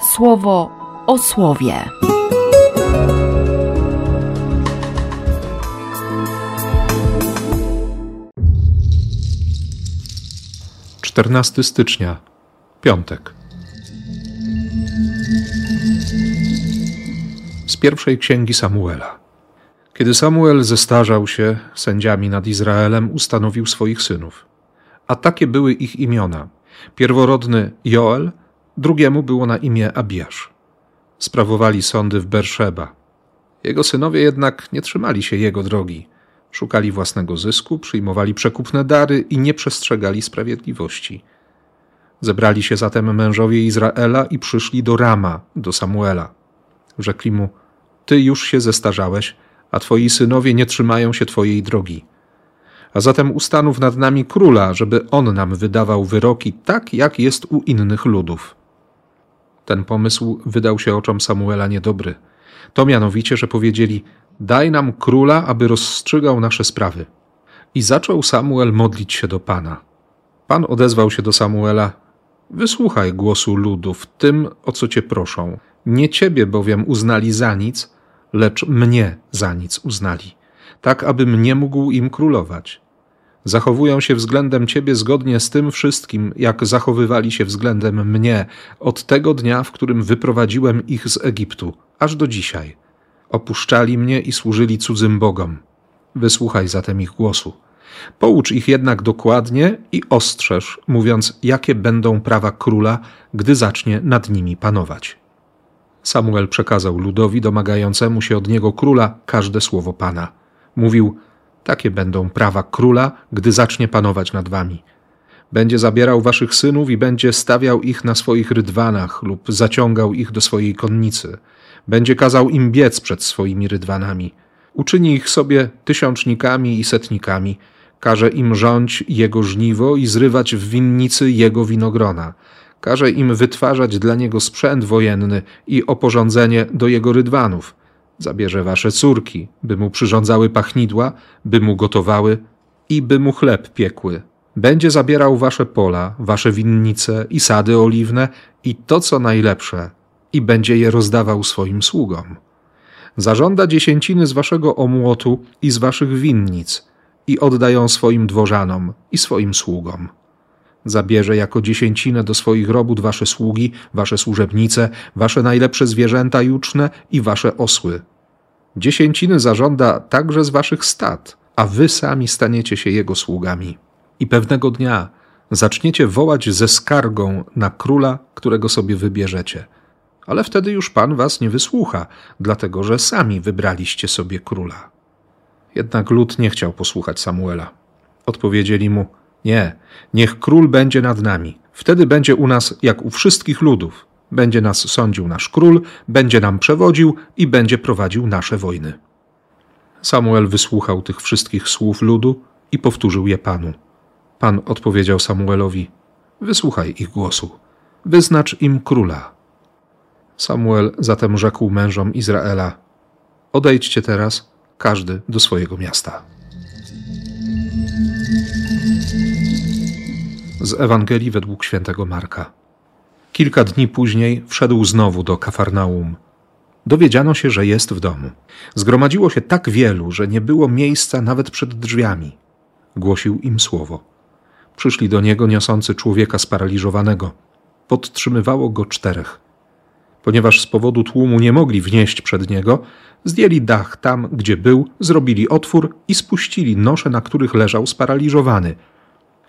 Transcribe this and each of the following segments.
słowo o słowie. Czternasty stycznia, piątek. Z pierwszej księgi Samuela. Kiedy Samuel zestarzał się, sędziami nad Izraelem ustanowił swoich synów. A takie były ich imiona. Pierworodny Joel, drugiemu było na imię Abiasz. Sprawowali sądy w Berszeba. Jego synowie jednak nie trzymali się jego drogi. Szukali własnego zysku, przyjmowali przekupne dary i nie przestrzegali sprawiedliwości. Zebrali się zatem mężowie Izraela i przyszli do Rama, do Samuela. Rzekli mu: Ty już się zestarzałeś, a twoi synowie nie trzymają się twojej drogi. A zatem ustanów nad nami króla, żeby on nam wydawał wyroki tak, jak jest u innych ludów. Ten pomysł wydał się oczom Samuela niedobry. To mianowicie, że powiedzieli: Daj nam króla, aby rozstrzygał nasze sprawy. I zaczął Samuel modlić się do Pana. Pan odezwał się do Samuela: Wysłuchaj głosu ludu w tym, o co cię proszą. Nie ciebie bowiem uznali za nic, lecz mnie za nic uznali, tak abym nie mógł im królować. Zachowują się względem ciebie zgodnie z tym wszystkim, jak zachowywali się względem mnie od tego dnia, w którym wyprowadziłem ich z Egiptu, aż do dzisiaj. Opuszczali mnie i służyli cudzym bogom. Wysłuchaj zatem ich głosu. Poucz ich jednak dokładnie i ostrzeż, mówiąc, jakie będą prawa króla, gdy zacznie nad nimi panować. Samuel przekazał ludowi domagającemu się od niego króla każde słowo Pana. Mówił: Takie będą prawa króla, gdy zacznie panować nad wami. Będzie zabierał waszych synów i będzie stawiał ich na swoich rydwanach lub zaciągał ich do swojej konnicy. Będzie kazał im biec przed swoimi rydwanami. Uczyni ich sobie tysiącznikami i setnikami. Każe im rządź jego żniwo i zrywać w winnicy jego winogrona każe im wytwarzać dla niego sprzęt wojenny i oporządzenie do jego rydwanów. Zabierze wasze córki, by mu przyrządzały pachnidła, by mu gotowały i by mu chleb piekły. Będzie zabierał wasze pola, wasze winnice i sady oliwne i to, co najlepsze, i będzie je rozdawał swoim sługom. Zażąda dziesięciny z waszego omłotu i z waszych winnic i oddają swoim dworzanom i swoim sługom. Zabierze jako dziesięcinę do swoich robót wasze sługi, wasze służebnice, wasze najlepsze zwierzęta juczne i wasze osły. Dziesięciny zażąda także z waszych stad, a wy sami staniecie się jego sługami. I pewnego dnia zaczniecie wołać ze skargą na króla, którego sobie wybierzecie. Ale wtedy już Pan was nie wysłucha, dlatego że sami wybraliście sobie króla. Jednak lud nie chciał posłuchać Samuela. Odpowiedzieli mu – nie, niech król będzie nad nami. Wtedy będzie u nas jak u wszystkich ludów. Będzie nas sądził nasz król, będzie nam przewodził i będzie prowadził nasze wojny. Samuel wysłuchał tych wszystkich słów ludu i powtórzył je Panu. Pan odpowiedział Samuelowi: Wysłuchaj ich głosu, wyznacz im króla. Samuel zatem rzekł mężom Izraela: Odejdźcie teraz, każdy do swojego miasta. z Ewangelii według świętego Marka. Kilka dni później wszedł znowu do Kafarnaum. Dowiedziano się, że jest w domu. Zgromadziło się tak wielu, że nie było miejsca nawet przed drzwiami. Głosił im słowo. Przyszli do niego niosący człowieka sparaliżowanego. Podtrzymywało go czterech. Ponieważ z powodu tłumu nie mogli wnieść przed niego, zdjęli dach tam, gdzie był, zrobili otwór i spuścili nosze, na których leżał sparaliżowany –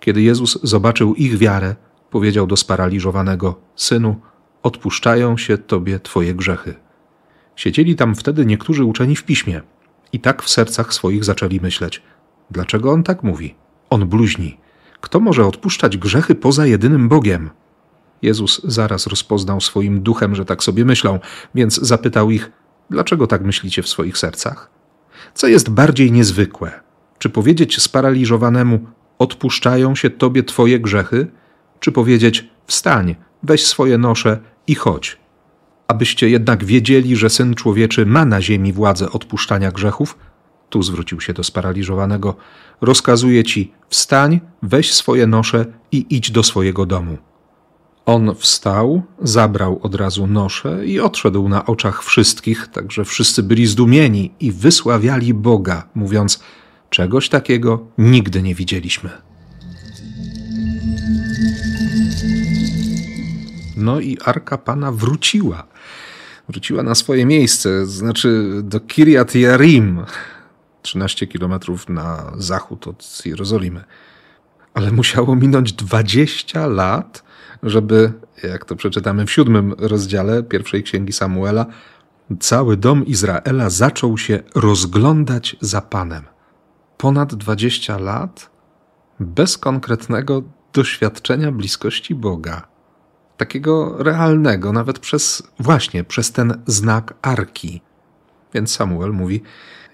kiedy Jezus zobaczył ich wiarę, powiedział do sparaliżowanego: Synu, odpuszczają się tobie twoje grzechy. Siedzieli tam wtedy niektórzy uczeni w piśmie i tak w sercach swoich zaczęli myśleć: Dlaczego on tak mówi? On bluźni. Kto może odpuszczać grzechy poza jedynym Bogiem? Jezus zaraz rozpoznał swoim duchem, że tak sobie myślą, więc zapytał ich: Dlaczego tak myślicie w swoich sercach? Co jest bardziej niezwykłe? Czy powiedzieć sparaliżowanemu: odpuszczają się Tobie Twoje grzechy, czy powiedzieć: Wstań, weź swoje nosze i chodź. Abyście jednak wiedzieli, że syn człowieczy ma na ziemi władzę odpuszczania grzechów, tu zwrócił się do sparaliżowanego, rozkazuje ci: Wstań, weź swoje nosze i idź do swojego domu. On wstał, zabrał od razu noszę i odszedł na oczach wszystkich, tak że wszyscy byli zdumieni i wysławiali Boga, mówiąc: Czegoś takiego nigdy nie widzieliśmy. No i arka pana wróciła. Wróciła na swoje miejsce, znaczy do Kirjat Jarim, 13 kilometrów na zachód od Jerozolimy. Ale musiało minąć 20 lat, żeby, jak to przeczytamy w siódmym rozdziale pierwszej księgi Samuela, cały dom Izraela zaczął się rozglądać za Panem. Ponad 20 lat bez konkretnego doświadczenia bliskości Boga. Takiego realnego, nawet przez właśnie przez ten znak arki. Więc Samuel mówi: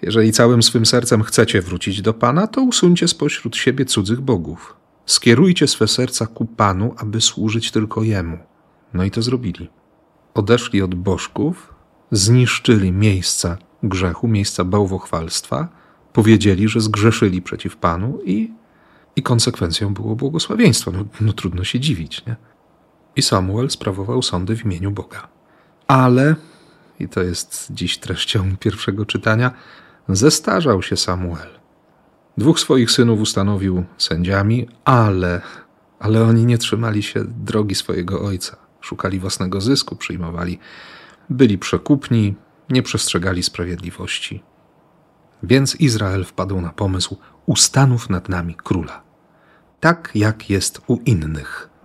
Jeżeli całym swym sercem chcecie wrócić do Pana, to usuńcie spośród siebie cudzych bogów. Skierujcie swe serca ku Panu, aby służyć tylko Jemu. No i to zrobili. Odeszli od bożków, zniszczyli miejsca grzechu, miejsca bałwochwalstwa, powiedzieli, że zgrzeszyli przeciw Panu i, i konsekwencją było błogosławieństwo. No, no trudno się dziwić, nie? I Samuel sprawował sądy w imieniu Boga. Ale, i to jest dziś treścią pierwszego czytania, zestarzał się Samuel. Dwóch swoich synów ustanowił sędziami, ale, ale oni nie trzymali się drogi swojego ojca. Szukali własnego zysku, przyjmowali, byli przekupni, nie przestrzegali sprawiedliwości. Więc Izrael wpadł na pomysł: ustanów nad nami króla, tak jak jest u innych.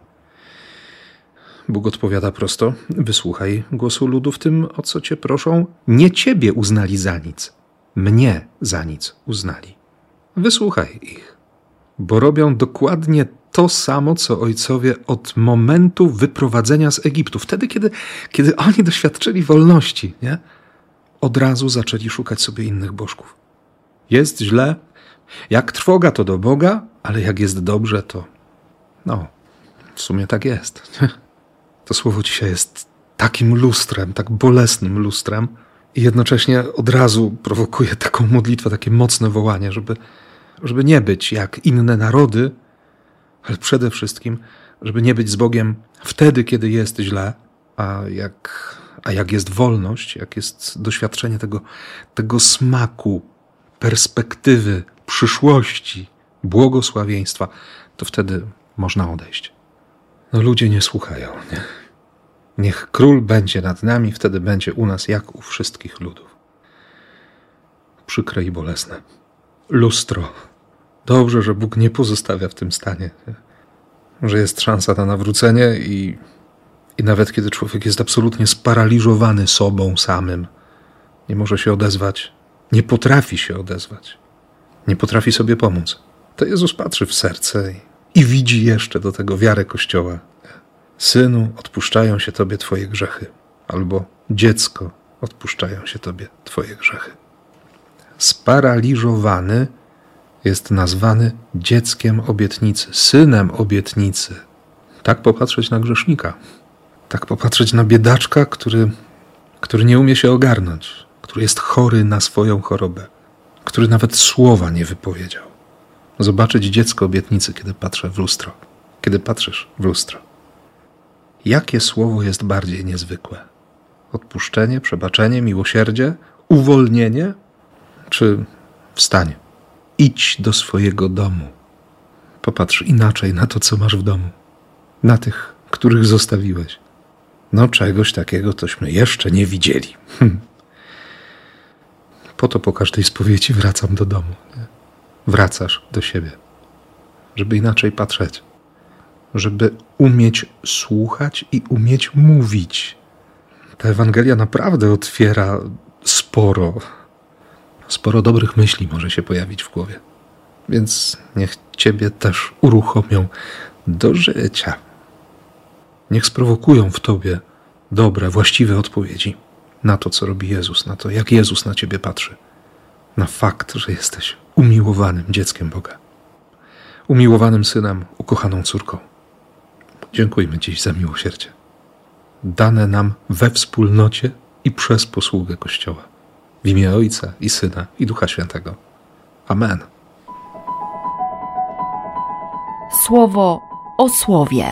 Bóg odpowiada prosto: Wysłuchaj głosu ludu w tym, o co cię proszą. Nie ciebie uznali za nic, mnie za nic uznali. Wysłuchaj ich, bo robią dokładnie to samo, co ojcowie od momentu wyprowadzenia z Egiptu. Wtedy, kiedy, kiedy oni doświadczyli wolności, nie? od razu zaczęli szukać sobie innych bożków. Jest źle, jak trwoga to do Boga, ale jak jest dobrze, to no, w sumie tak jest. To słowo dzisiaj jest takim lustrem, tak bolesnym lustrem i jednocześnie od razu prowokuje taką modlitwę, takie mocne wołanie, żeby, żeby nie być jak inne narody, ale przede wszystkim, żeby nie być z Bogiem wtedy, kiedy jest źle, a jak, a jak jest wolność, jak jest doświadczenie tego, tego smaku, perspektywy, przyszłości, błogosławieństwa, to wtedy można odejść. No ludzie nie słuchają. Nie? Niech król będzie nad nami, wtedy będzie u nas jak u wszystkich ludów. Przykre i bolesne. Lustro. Dobrze, że Bóg nie pozostawia w tym stanie. Nie? Że jest szansa na nawrócenie i, i nawet kiedy człowiek jest absolutnie sparaliżowany sobą samym, nie może się odezwać, nie potrafi się odezwać, nie potrafi sobie pomóc, to Jezus patrzy w serce i i widzi jeszcze do tego wiarę Kościoła. Synu, odpuszczają się Tobie Twoje grzechy, albo dziecko, odpuszczają się Tobie Twoje grzechy. Sparaliżowany jest nazwany dzieckiem obietnicy, synem obietnicy. Tak popatrzeć na grzesznika, tak popatrzeć na biedaczka, który, który nie umie się ogarnąć, który jest chory na swoją chorobę, który nawet słowa nie wypowiedział zobaczyć dziecko obietnicy, kiedy patrzę w lustro. Kiedy patrzysz w lustro. Jakie słowo jest bardziej niezwykłe? Odpuszczenie, przebaczenie, miłosierdzie, uwolnienie czy wstanie? Idź do swojego domu. Popatrz inaczej na to, co masz w domu. Na tych, których zostawiłeś. No, czegoś takiego tośmy jeszcze nie widzieli. Hm. Po to po każdej spowiedzi wracam do domu. Nie? wracasz do siebie, żeby inaczej patrzeć, żeby umieć słuchać i umieć mówić. Ta Ewangelia naprawdę otwiera sporo, sporo dobrych myśli może się pojawić w głowie. Więc niech Ciebie też uruchomią do życia. Niech sprowokują w Tobie dobre, właściwe odpowiedzi na to, co robi Jezus, na to, jak Jezus na Ciebie patrzy, na fakt, że jesteś umiłowanym dzieckiem Boga, umiłowanym synem, ukochaną córką. Dziękujmy dziś za miłosierdzie, dane nam we wspólnocie i przez posługę Kościoła. W imię Ojca i Syna i Ducha Świętego. Amen. Słowo o słowie.